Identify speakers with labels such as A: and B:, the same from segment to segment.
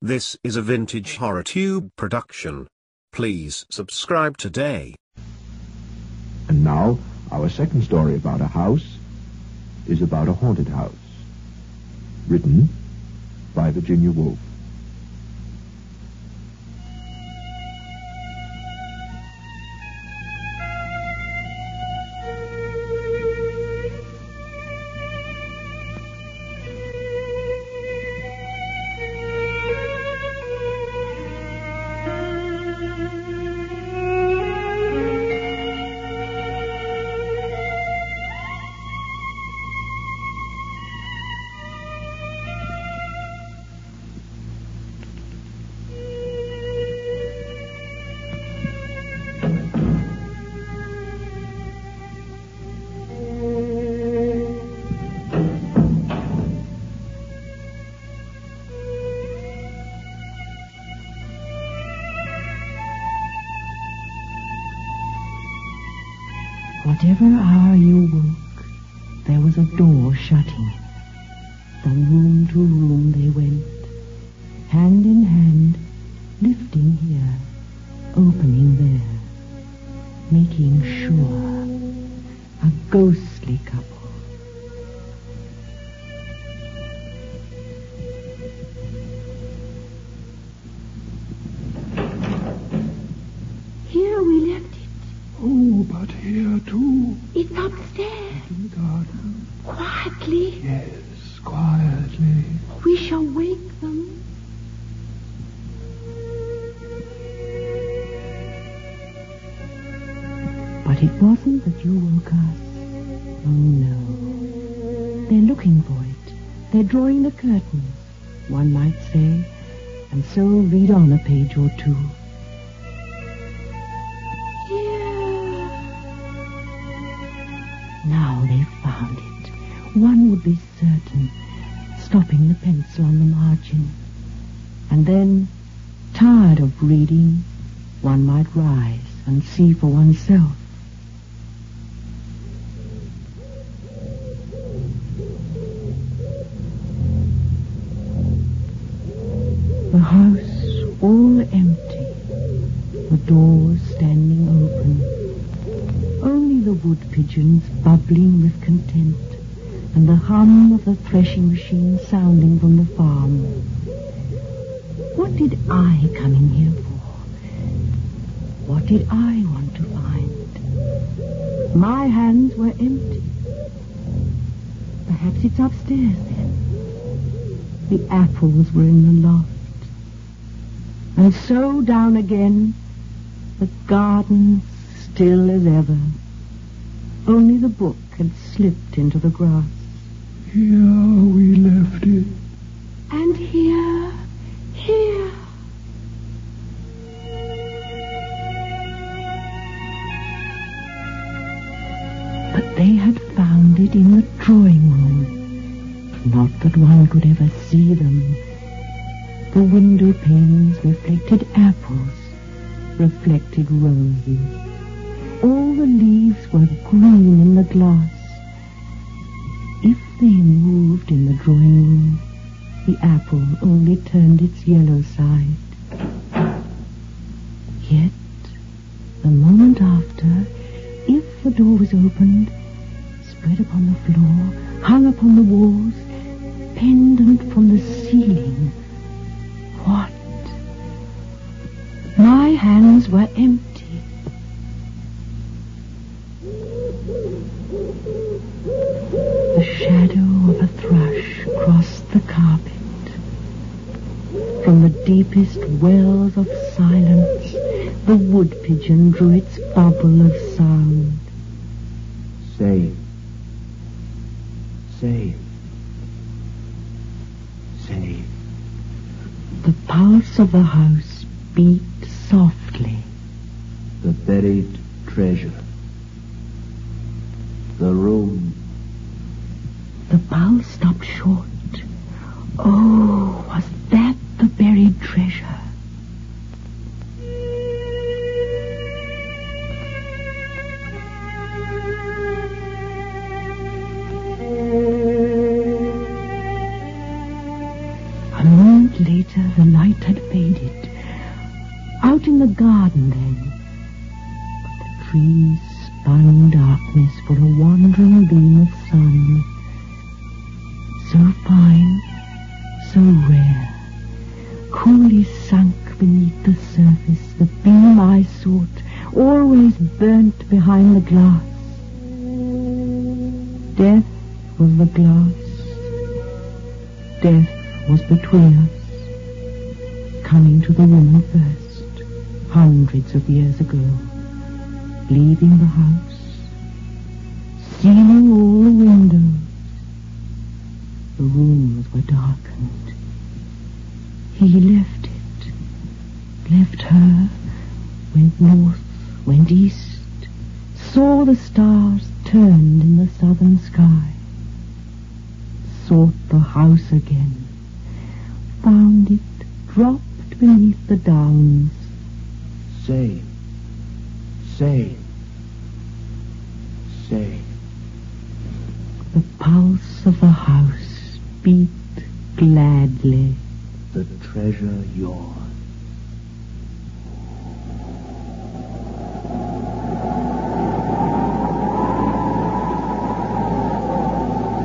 A: This is a vintage horror tube production. Please subscribe today.
B: And now, our second story about a house is about a haunted house. Written by Virginia Woolf.
C: Whatever hour you woke, there was a door shutting. From room to room they went, hand in hand, lifting here, opening there, making sure. A ghostly couple. They're looking for it. They're drawing the curtains, one might say, and so read on a page or two.
D: Here.
C: Now they've found it. One would be certain, stopping the pencil on the margin. And then, tired of reading, one might rise and see for oneself. House all empty, the doors standing open. Only the wood pigeons bubbling with content, and the hum of the threshing machine sounding from the farm. What did I come in here for? What did I want to find? My hands were empty. Perhaps it's upstairs then. The apples were in the loft. And so down again, the garden still as ever. Only the book had slipped into the grass.
B: Here we left it.
D: And here. Here.
C: But they had found it in the drawing room. Not that one could ever see them. The window panes reflected apples, reflected roses. All the leaves were green in the glass. If they moved in the drawing room, the apple only turned its yellow side. Yet, the moment after, if the door was opened, spread upon the floor, hung upon the walls, pendant from the ceiling, hands were empty. The shadow of a thrush crossed the carpet. From the deepest wells of silence, the wood pigeon drew its bubble of sound.
B: Safe. Safe. Safe.
C: The pulse of the house beat.
B: The buried treasure. The room.
C: The pulse stopped short. Oh, was that the buried treasure? A moment later, the light had faded. Out in the garden then. Trees spun darkness for a wandering beam of sun. So fine, so rare, coolly sunk beneath the surface, the beam I sought, always burnt behind the glass. Death was the glass. Death was between us, coming to the woman first, hundreds of years ago, leaving the house, sealing all the windows. The rooms were darkened. He left it, left her, went north, went east, saw the stars turned in the southern sky, sought the house again, found it dropped beneath the downs.
B: Say, say, say.
C: The pulse of the house beat gladly.
B: The treasure yours.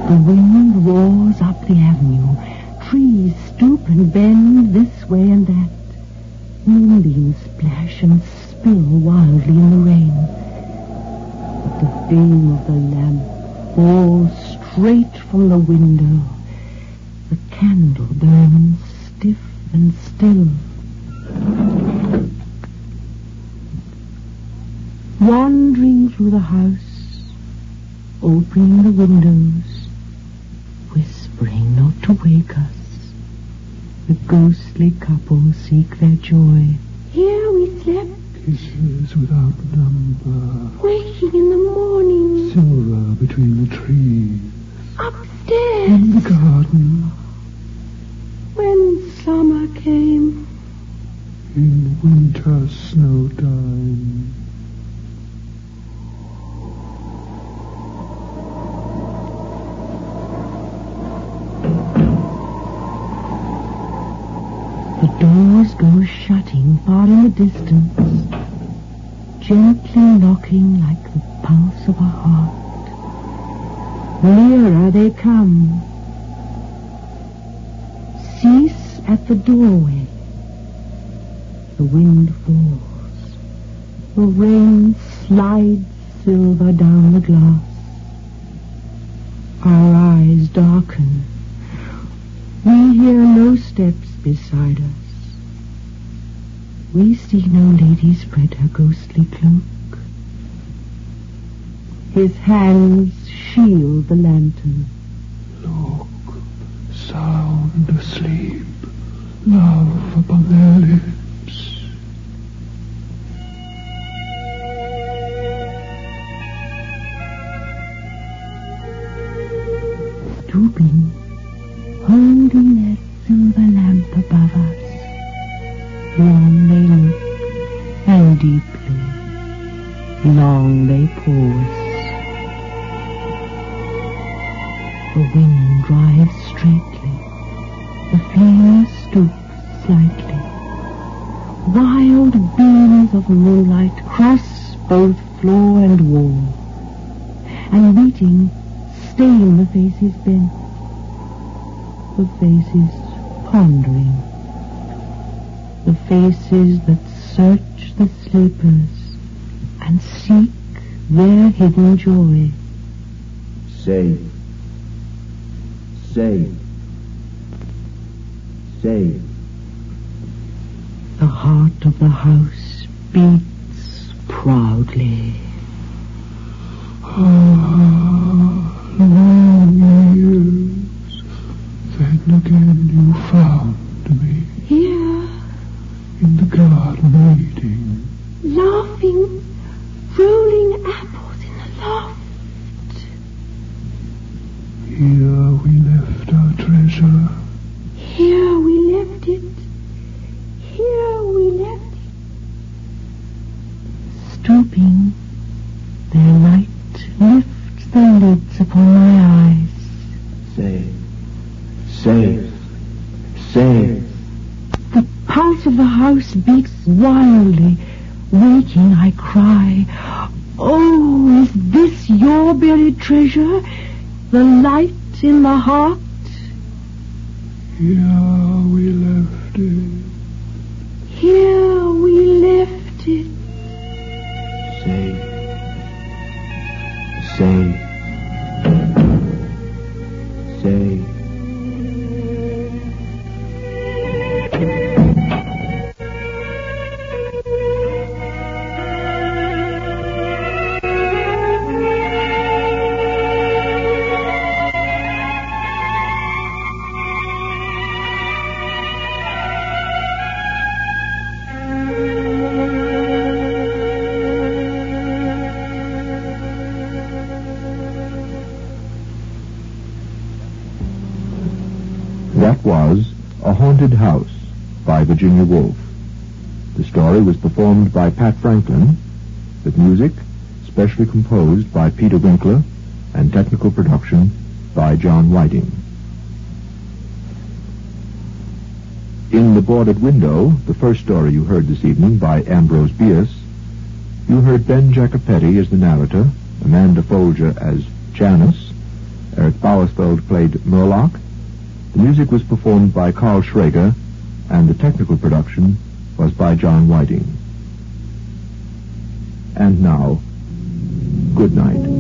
C: The wind roars up the avenue. Trees stoop and bend this way and that. Moonbeams the lamp falls straight from the window. The candle burns stiff and still. Wandering through the house, opening the windows, whispering not to wake us. The ghostly couple seek their joy.
D: Here we slept,
E: Kisses without number,
D: waking in the morning,
E: silver between the trees,
D: upstairs.
E: in the garden,
D: When summer came,
E: in winter snow time.
C: Shutting far in the distance, gently knocking like the pulse of a heart. Nearer they come. Cease at the doorway. The wind falls. The rain slides silver down the glass. Our eyes darken. We hear no steps beside us. We see no lady spread her ghostly cloak. His hands shield the lantern.
E: Look, sound asleep, love upon their lips.
C: Stooping, holding that silver lamp above us. Long they look, and deeply, long they pause. The wind drives straightly, the flare stoops slightly. Wild beams of moonlight cross both floor and wall, and meeting, stain the faces bent, the faces pondering, the faces that search the sleepers and seek their hidden joy.
B: Say, say, say.
C: The heart of the house beats proudly.
E: Ah, long years. Then again you found me
D: here,
E: in the garden waiting.
D: laughing, rolling apples in the loft.
E: Here we left our treasure.
D: Here we left it. Here we left it.
C: Stooping, their light lifts the lids upon my eyes.
B: Say, say, say.
C: Pulse of the house beats wildly. Waking, I cry, Oh, is this your buried treasure? The light in the heart?
E: Here we left it.
B: Haunted House by Virginia Woolf. The story was performed by Pat Franklin, with music specially composed by Peter Winkler and technical production by John Whiting. In The Boarded Window, the first story you heard this evening by Ambrose Bierce, you heard Ben Jacopetti as the narrator, Amanda Folger as Janice, Erik Bauersfeld played Murlock, the music was performed by Carl Schrager, and the technical production was by John Whiting. And now, good night.